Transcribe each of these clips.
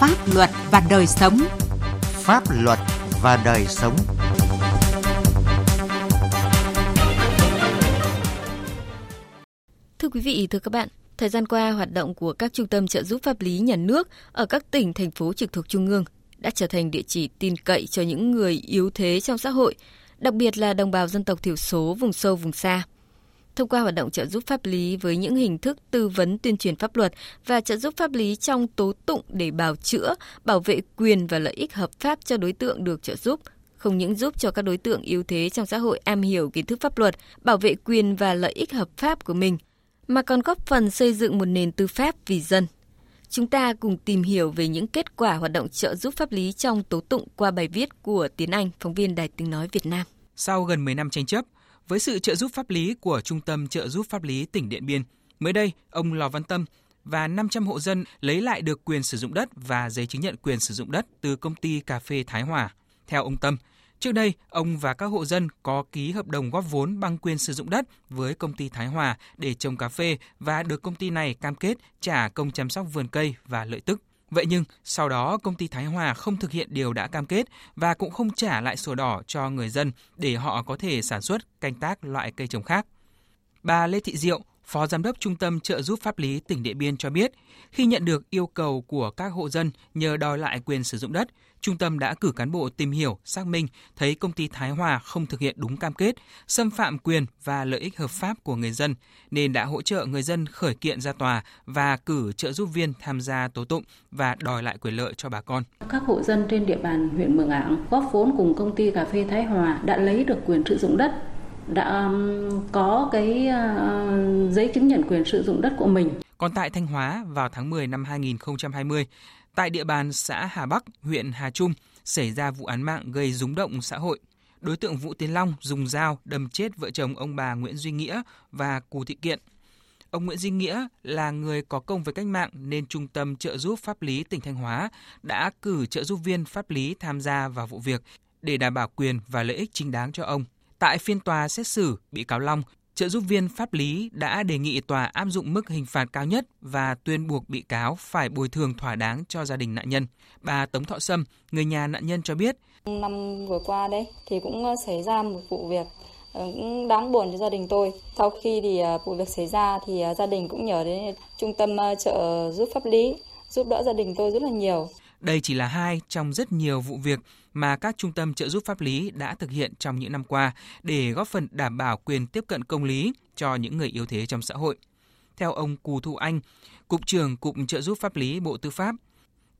pháp luật và đời sống. Pháp luật và đời sống. Thưa quý vị, thưa các bạn, thời gian qua hoạt động của các trung tâm trợ giúp pháp lý nhà nước ở các tỉnh thành phố trực thuộc trung ương đã trở thành địa chỉ tin cậy cho những người yếu thế trong xã hội, đặc biệt là đồng bào dân tộc thiểu số vùng sâu vùng xa thông qua hoạt động trợ giúp pháp lý với những hình thức tư vấn tuyên truyền pháp luật và trợ giúp pháp lý trong tố tụng để bào chữa, bảo vệ quyền và lợi ích hợp pháp cho đối tượng được trợ giúp, không những giúp cho các đối tượng yếu thế trong xã hội am hiểu kiến thức pháp luật, bảo vệ quyền và lợi ích hợp pháp của mình, mà còn góp phần xây dựng một nền tư pháp vì dân. Chúng ta cùng tìm hiểu về những kết quả hoạt động trợ giúp pháp lý trong tố tụng qua bài viết của Tiến Anh, phóng viên Đài Tiếng Nói Việt Nam. Sau gần 10 năm tranh chấp, với sự trợ giúp pháp lý của Trung tâm trợ giúp pháp lý tỉnh Điện Biên, mới đây, ông Lò Văn Tâm và 500 hộ dân lấy lại được quyền sử dụng đất và giấy chứng nhận quyền sử dụng đất từ công ty cà phê Thái Hòa. Theo ông Tâm, trước đây ông và các hộ dân có ký hợp đồng góp vốn bằng quyền sử dụng đất với công ty Thái Hòa để trồng cà phê và được công ty này cam kết trả công chăm sóc vườn cây và lợi tức. Vậy nhưng, sau đó công ty Thái Hòa không thực hiện điều đã cam kết và cũng không trả lại sổ đỏ cho người dân để họ có thể sản xuất, canh tác loại cây trồng khác. Bà Lê Thị Diệu, Phó Giám đốc Trung tâm Trợ giúp pháp lý tỉnh Điện Biên cho biết, khi nhận được yêu cầu của các hộ dân nhờ đòi lại quyền sử dụng đất, trung tâm đã cử cán bộ tìm hiểu, xác minh thấy công ty Thái Hòa không thực hiện đúng cam kết, xâm phạm quyền và lợi ích hợp pháp của người dân, nên đã hỗ trợ người dân khởi kiện ra tòa và cử trợ giúp viên tham gia tố tụng và đòi lại quyền lợi cho bà con. Các hộ dân trên địa bàn huyện Mường Ảng góp vốn cùng công ty cà phê Thái Hòa đã lấy được quyền sử dụng đất đã um, có cái à, giấy chứng nhận quyền sử dụng đất của mình. Còn tại Thanh Hóa vào tháng 10 năm 2020, tại địa bàn xã Hà Bắc, huyện Hà Trung xảy ra vụ án mạng gây rúng động xã hội. Đối tượng Vũ Tiến Long dùng dao đâm chết vợ chồng ông bà Nguyễn Duy Nghĩa và Cù Thị Kiện. Ông Nguyễn Duy Nghĩa là người có công với cách mạng nên Trung tâm trợ giúp pháp lý tỉnh Thanh Hóa đã cử trợ giúp viên pháp lý tham gia vào vụ việc để đảm bảo quyền và lợi ích chính đáng cho ông. Tại phiên tòa xét xử, bị cáo Long, trợ giúp viên pháp lý đã đề nghị tòa áp dụng mức hình phạt cao nhất và tuyên buộc bị cáo phải bồi thường thỏa đáng cho gia đình nạn nhân. Bà Tống Thọ Sâm, người nhà nạn nhân cho biết. Năm vừa qua đấy thì cũng ờ, xảy ra một vụ việc ờ, cũng đáng buồn cho gia đình tôi. Sau khi thì ờ, vụ việc xảy ra thì gia đình cũng nhờ đến trung tâm trợ giúp pháp lý giúp đỡ gia đình tôi rất là nhiều. Đây chỉ là hai trong rất nhiều vụ việc mà các trung tâm trợ giúp pháp lý đã thực hiện trong những năm qua để góp phần đảm bảo quyền tiếp cận công lý cho những người yếu thế trong xã hội. Theo ông Cù Thu Anh, Cục trưởng Cục trợ giúp pháp lý Bộ Tư pháp,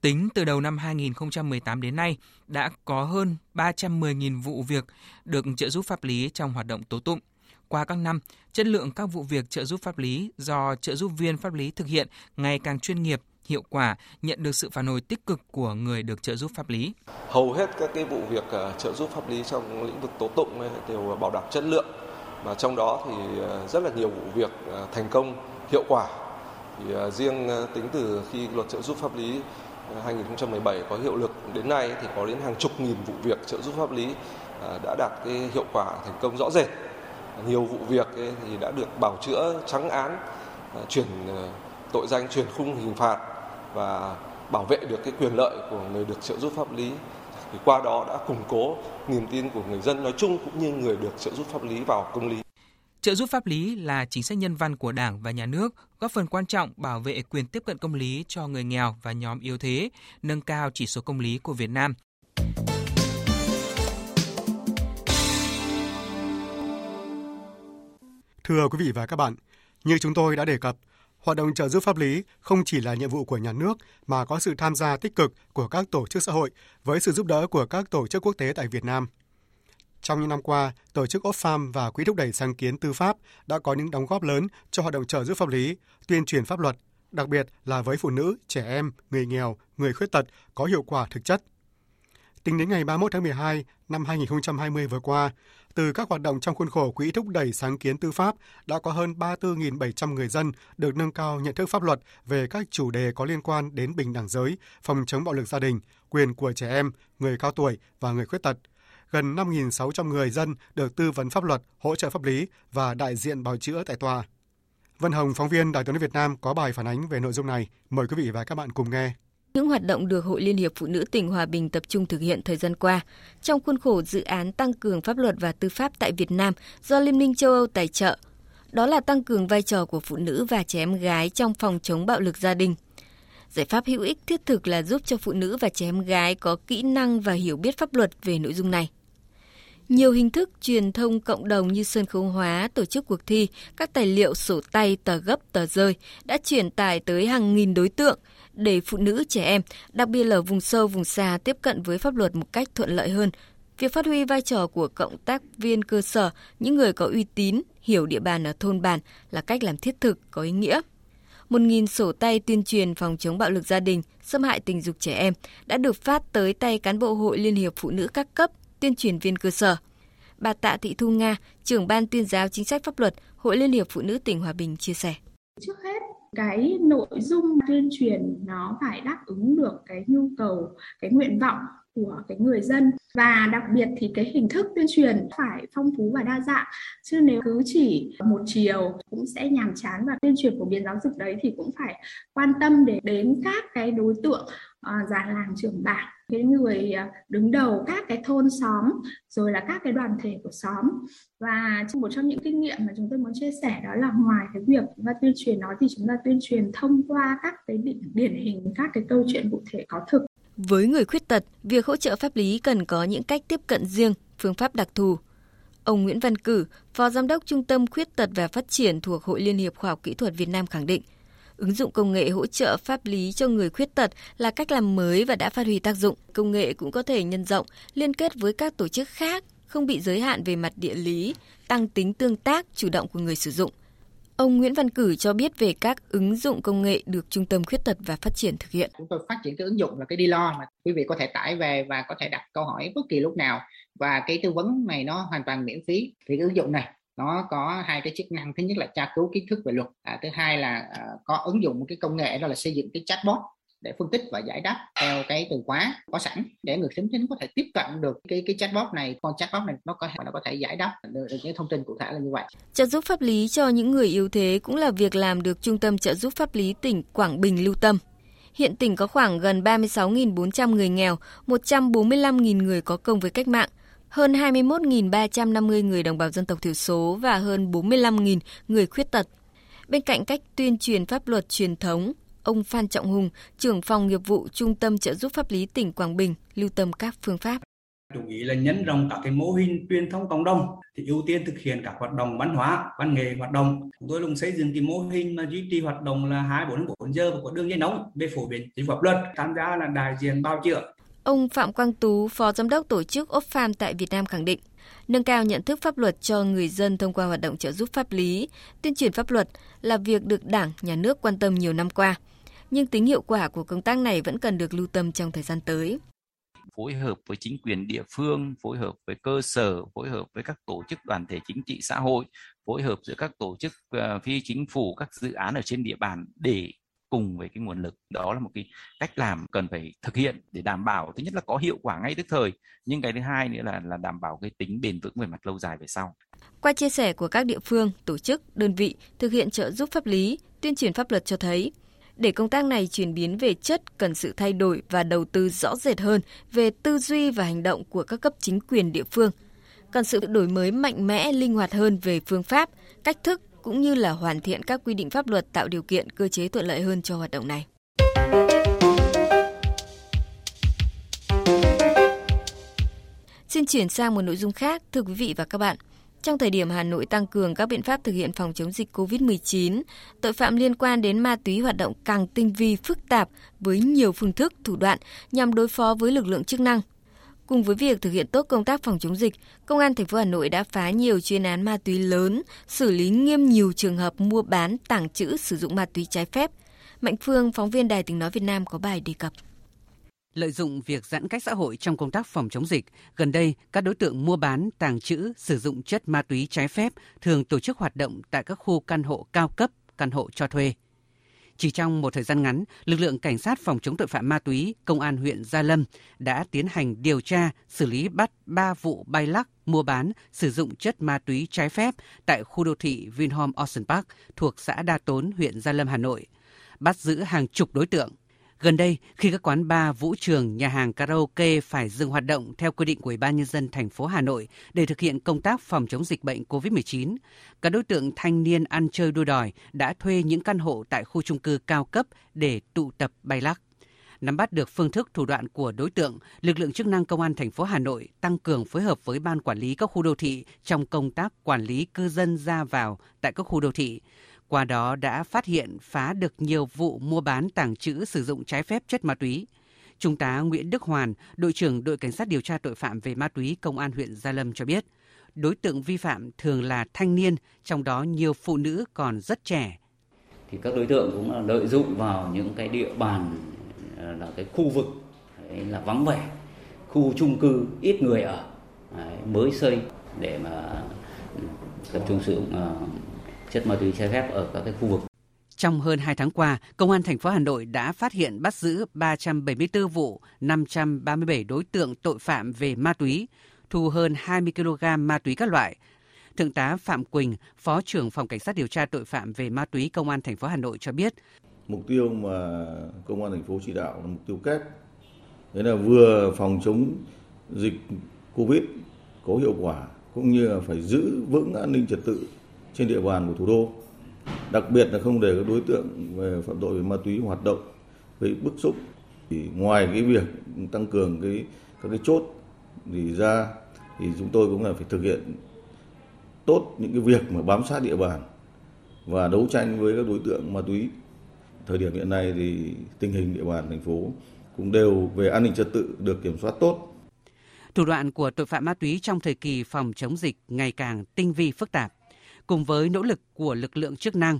tính từ đầu năm 2018 đến nay đã có hơn 310.000 vụ việc được trợ giúp pháp lý trong hoạt động tố tụng. Qua các năm, chất lượng các vụ việc trợ giúp pháp lý do trợ giúp viên pháp lý thực hiện ngày càng chuyên nghiệp, hiệu quả, nhận được sự phản hồi tích cực của người được trợ giúp pháp lý. Hầu hết các cái vụ việc à, trợ giúp pháp lý trong lĩnh vực tố tụng đều bảo đảm chất lượng và trong đó thì à, rất là nhiều vụ việc à, thành công, hiệu quả. Thì riêng tính từ khi luật trợ giúp pháp lý 2017 có hiệu lực đến nay thì có đến hàng chục nghìn vụ việc trợ giúp pháp lý đã đạt cái hiệu quả thành công rõ rệt. Nhiều vụ việc thì đã được bảo chữa trắng án, chuyển tội danh chuyển khung hình phạt và bảo vệ được cái quyền lợi của người được trợ giúp pháp lý thì qua đó đã củng cố niềm tin của người dân nói chung cũng như người được trợ giúp pháp lý vào công lý. Trợ giúp pháp lý là chính sách nhân văn của Đảng và Nhà nước, góp phần quan trọng bảo vệ quyền tiếp cận công lý cho người nghèo và nhóm yếu thế, nâng cao chỉ số công lý của Việt Nam. Thưa quý vị và các bạn, như chúng tôi đã đề cập, Hoạt động trợ giúp pháp lý không chỉ là nhiệm vụ của nhà nước mà có sự tham gia tích cực của các tổ chức xã hội với sự giúp đỡ của các tổ chức quốc tế tại Việt Nam. Trong những năm qua, tổ chức Oxfam và Quỹ thúc đẩy sáng kiến tư pháp đã có những đóng góp lớn cho hoạt động trợ giúp pháp lý, tuyên truyền pháp luật, đặc biệt là với phụ nữ, trẻ em, người nghèo, người khuyết tật có hiệu quả thực chất. Tính đến ngày 31 tháng 12 năm 2020 vừa qua, từ các hoạt động trong khuôn khổ Quỹ thúc đẩy sáng kiến tư pháp đã có hơn 34.700 người dân được nâng cao nhận thức pháp luật về các chủ đề có liên quan đến bình đẳng giới, phòng chống bạo lực gia đình, quyền của trẻ em, người cao tuổi và người khuyết tật. Gần 5.600 người dân được tư vấn pháp luật, hỗ trợ pháp lý và đại diện bào chữa tại tòa. Vân Hồng, phóng viên Đài tiếng Việt Nam có bài phản ánh về nội dung này. Mời quý vị và các bạn cùng nghe những hoạt động được Hội Liên hiệp Phụ nữ tỉnh Hòa Bình tập trung thực hiện thời gian qua trong khuôn khổ dự án tăng cường pháp luật và tư pháp tại Việt Nam do Liên minh châu Âu tài trợ. Đó là tăng cường vai trò của phụ nữ và trẻ em gái trong phòng chống bạo lực gia đình. Giải pháp hữu ích thiết thực là giúp cho phụ nữ và trẻ em gái có kỹ năng và hiểu biết pháp luật về nội dung này. Nhiều hình thức truyền thông cộng đồng như sân khấu hóa, tổ chức cuộc thi, các tài liệu sổ tay, tờ gấp, tờ rơi đã truyền tải tới hàng nghìn đối tượng để phụ nữ, trẻ em, đặc biệt là vùng sâu, vùng xa tiếp cận với pháp luật một cách thuận lợi hơn. Việc phát huy vai trò của cộng tác viên cơ sở, những người có uy tín, hiểu địa bàn ở thôn bản là cách làm thiết thực, có ý nghĩa. 1.000 sổ tay tuyên truyền phòng chống bạo lực gia đình, xâm hại tình dục trẻ em đã được phát tới tay cán bộ Hội Liên hiệp Phụ nữ các cấp, tuyên truyền viên cơ sở. Bà Tạ Thị Thu Nga, trưởng ban tuyên giáo chính sách pháp luật, Hội Liên hiệp Phụ nữ tỉnh Hòa Bình chia sẻ. Trước hết, cái nội dung tuyên truyền nó phải đáp ứng được cái nhu cầu, cái nguyện vọng của cái người dân. Và đặc biệt thì cái hình thức tuyên truyền phải phong phú và đa dạng chứ nếu cứ chỉ một chiều cũng sẽ nhàm chán. Và tuyên truyền phổ biến giáo dục đấy thì cũng phải quan tâm để đến các cái đối tượng uh, già làng trưởng bản cái người ờ, đứng đầu các cái thôn xóm rồi là các cái đoàn thể của xóm và một trong những kinh nghiệm mà chúng tôi muốn chia sẻ đó là ngoài cái việc chúng ta tuyên truyền nó thì chúng ta tuyên truyền thông qua các cái điển, điển hình các cái câu chuyện cụ thể có thực với người khuyết tật, việc hỗ trợ pháp lý cần có những cách tiếp cận riêng, phương pháp đặc thù. Ông Nguyễn Văn Cử, Phó Giám đốc Trung tâm Khuyết tật và Phát triển thuộc Hội Liên hiệp Khoa học Kỹ thuật Việt Nam khẳng định, ứng dụng công nghệ hỗ trợ pháp lý cho người khuyết tật là cách làm mới và đã phát huy tác dụng. Công nghệ cũng có thể nhân rộng, liên kết với các tổ chức khác, không bị giới hạn về mặt địa lý, tăng tính tương tác chủ động của người sử dụng. Ông Nguyễn Văn Cử cho biết về các ứng dụng công nghệ được Trung tâm Khuyết tật và Phát triển thực hiện. Chúng tôi phát triển cái ứng dụng là cái Dilo mà quý vị có thể tải về và có thể đặt câu hỏi bất kỳ lúc nào và cái tư vấn này nó hoàn toàn miễn phí. Thì cái ứng dụng này nó có hai cái chức năng thứ nhất là tra cứu kiến thức về luật à, thứ hai là à, có ứng dụng một cái công nghệ đó là xây dựng cái chatbot để phân tích và giải đáp theo cái từ khóa có sẵn để người khiếm thính có thể tiếp cận được cái cái chatbot này con chatbot này nó có nó có thể giải đáp được, được những thông tin cụ thể là như vậy. Trợ giúp pháp lý cho những người yếu thế cũng là việc làm được Trung tâm trợ giúp pháp lý tỉnh Quảng Bình lưu tâm. Hiện tỉnh có khoảng gần 36.400 người nghèo, 145.000 người có công với cách mạng, hơn 21.350 người đồng bào dân tộc thiểu số và hơn 45.000 người khuyết tật. Bên cạnh cách tuyên truyền pháp luật truyền thống, ông Phan Trọng Hùng, trưởng phòng nghiệp vụ Trung tâm trợ giúp pháp lý tỉnh Quảng Bình, lưu tâm các phương pháp. Chủ ý là nhân rộng các cái mô hình truyền thông cộng đồng thì ưu tiên thực hiện các hoạt động văn hóa, văn nghệ hoạt động. Chúng tôi luôn xây dựng cái mô hình mà duy trì hoạt động là 24 4 giờ và có đường dây nóng về phổ biến chính pháp luật, tham gia là đại diện bao chữa. Ông Phạm Quang Tú, Phó Giám đốc Tổ chức Opfarm tại Việt Nam khẳng định, nâng cao nhận thức pháp luật cho người dân thông qua hoạt động trợ giúp pháp lý, tuyên truyền pháp luật là việc được Đảng, Nhà nước quan tâm nhiều năm qua nhưng tính hiệu quả của công tác này vẫn cần được lưu tâm trong thời gian tới phối hợp với chính quyền địa phương, phối hợp với cơ sở, phối hợp với các tổ chức đoàn thể chính trị xã hội, phối hợp giữa các tổ chức uh, phi chính phủ, các dự án ở trên địa bàn để cùng với cái nguồn lực đó là một cái cách làm cần phải thực hiện để đảm bảo thứ nhất là có hiệu quả ngay tức thời nhưng cái thứ hai nữa là là đảm bảo cái tính bền vững về mặt lâu dài về sau. Qua chia sẻ của các địa phương, tổ chức, đơn vị thực hiện trợ giúp pháp lý, tuyên truyền pháp luật cho thấy để công tác này chuyển biến về chất cần sự thay đổi và đầu tư rõ rệt hơn về tư duy và hành động của các cấp chính quyền địa phương. Cần sự đổi mới mạnh mẽ, linh hoạt hơn về phương pháp, cách thức cũng như là hoàn thiện các quy định pháp luật tạo điều kiện cơ chế thuận lợi hơn cho hoạt động này. Xin chuyển sang một nội dung khác, thưa quý vị và các bạn. Trong thời điểm Hà Nội tăng cường các biện pháp thực hiện phòng chống dịch COVID-19, tội phạm liên quan đến ma túy hoạt động càng tinh vi phức tạp với nhiều phương thức, thủ đoạn nhằm đối phó với lực lượng chức năng. Cùng với việc thực hiện tốt công tác phòng chống dịch, Công an thành phố Hà Nội đã phá nhiều chuyên án ma túy lớn, xử lý nghiêm nhiều trường hợp mua bán, tàng trữ, sử dụng ma túy trái phép. Mạnh Phương, phóng viên Đài Tiếng Nói Việt Nam có bài đề cập. Lợi dụng việc giãn cách xã hội trong công tác phòng chống dịch, gần đây các đối tượng mua bán, tàng trữ, sử dụng chất ma túy trái phép thường tổ chức hoạt động tại các khu căn hộ cao cấp, căn hộ cho thuê. Chỉ trong một thời gian ngắn, lực lượng cảnh sát phòng chống tội phạm ma túy, công an huyện Gia Lâm đã tiến hành điều tra, xử lý bắt 3 vụ bay lắc, mua bán, sử dụng chất ma túy trái phép tại khu đô thị Vinhome Ocean Park thuộc xã Đa Tốn, huyện Gia Lâm, Hà Nội. Bắt giữ hàng chục đối tượng Gần đây, khi các quán bar, vũ trường, nhà hàng karaoke phải dừng hoạt động theo quy định của Ủy ban nhân dân thành phố Hà Nội để thực hiện công tác phòng chống dịch bệnh COVID-19, các đối tượng thanh niên ăn chơi đua đòi đã thuê những căn hộ tại khu trung cư cao cấp để tụ tập bay lắc. Nắm bắt được phương thức thủ đoạn của đối tượng, lực lượng chức năng công an thành phố Hà Nội tăng cường phối hợp với ban quản lý các khu đô thị trong công tác quản lý cư dân ra vào tại các khu đô thị. Qua đó đã phát hiện phá được nhiều vụ mua bán tàng trữ sử dụng trái phép chất ma túy. Trung tá Nguyễn Đức Hoàn, đội trưởng đội cảnh sát điều tra tội phạm về ma túy công an huyện Gia Lâm cho biết, đối tượng vi phạm thường là thanh niên, trong đó nhiều phụ nữ còn rất trẻ. Thì các đối tượng cũng là lợi dụng vào những cái địa bàn à, là cái khu vực là vắng vẻ khu chung cư ít người ở mới xây để mà tập trung sử dụng à, chất ma túy trái phép ở các cái khu vực. Trong hơn 2 tháng qua, Công an thành phố Hà Nội đã phát hiện bắt giữ 374 vụ, 537 đối tượng tội phạm về ma túy, thu hơn 20 kg ma túy các loại. Thượng tá Phạm Quỳnh, Phó trưởng phòng cảnh sát điều tra tội phạm về ma túy Công an thành phố Hà Nội cho biết, mục tiêu mà công an thành phố chỉ đạo là mục tiêu kép. Đấy là vừa phòng chống dịch covid có hiệu quả cũng như là phải giữ vững an ninh trật tự trên địa bàn của thủ đô. Đặc biệt là không để các đối tượng về phạm tội về ma túy hoạt động gây bức xúc. Thì ngoài cái việc tăng cường cái các cái chốt thì ra thì chúng tôi cũng là phải thực hiện tốt những cái việc mà bám sát địa bàn và đấu tranh với các đối tượng ma túy. Thời điểm hiện nay thì tình hình địa bàn thành phố cũng đều về an ninh trật tự được kiểm soát tốt. Thủ đoạn của tội phạm ma túy trong thời kỳ phòng chống dịch ngày càng tinh vi phức tạp, cùng với nỗ lực của lực lượng chức năng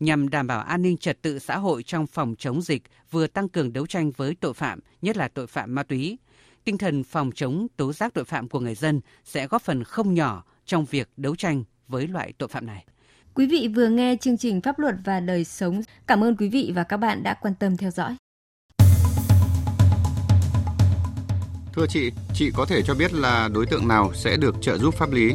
nhằm đảm bảo an ninh trật tự xã hội trong phòng chống dịch vừa tăng cường đấu tranh với tội phạm, nhất là tội phạm ma túy. Tinh thần phòng chống tố giác tội phạm của người dân sẽ góp phần không nhỏ trong việc đấu tranh với loại tội phạm này. Quý vị vừa nghe chương trình Pháp luật và đời sống. Cảm ơn quý vị và các bạn đã quan tâm theo dõi. Thưa chị, chị có thể cho biết là đối tượng nào sẽ được trợ giúp pháp lý?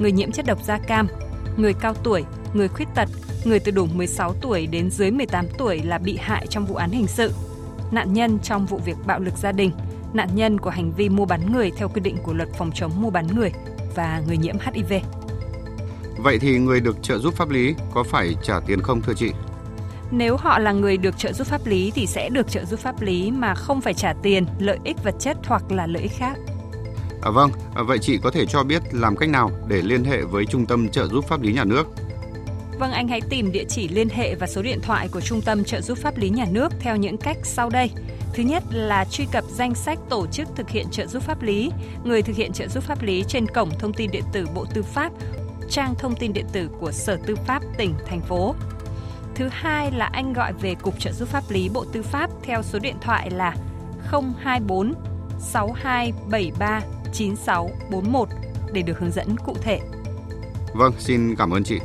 người nhiễm chất độc da cam, người cao tuổi, người khuyết tật, người từ đủ 16 tuổi đến dưới 18 tuổi là bị hại trong vụ án hình sự, nạn nhân trong vụ việc bạo lực gia đình, nạn nhân của hành vi mua bán người theo quy định của luật phòng chống mua bán người và người nhiễm HIV. Vậy thì người được trợ giúp pháp lý có phải trả tiền không thưa chị? Nếu họ là người được trợ giúp pháp lý thì sẽ được trợ giúp pháp lý mà không phải trả tiền, lợi ích vật chất hoặc là lợi ích khác. À, vâng, à, vậy chị có thể cho biết làm cách nào để liên hệ với Trung tâm trợ giúp pháp lý nhà nước? Vâng, anh hãy tìm địa chỉ liên hệ và số điện thoại của Trung tâm trợ giúp pháp lý nhà nước theo những cách sau đây. Thứ nhất là truy cập danh sách tổ chức thực hiện trợ giúp pháp lý, người thực hiện trợ giúp pháp lý trên cổng thông tin điện tử Bộ Tư pháp trang thông tin điện tử của Sở Tư pháp tỉnh, thành phố. Thứ hai là anh gọi về Cục trợ giúp pháp lý Bộ Tư pháp theo số điện thoại là 024 6273 9641 để được hướng dẫn cụ thể. Vâng, xin cảm ơn chị.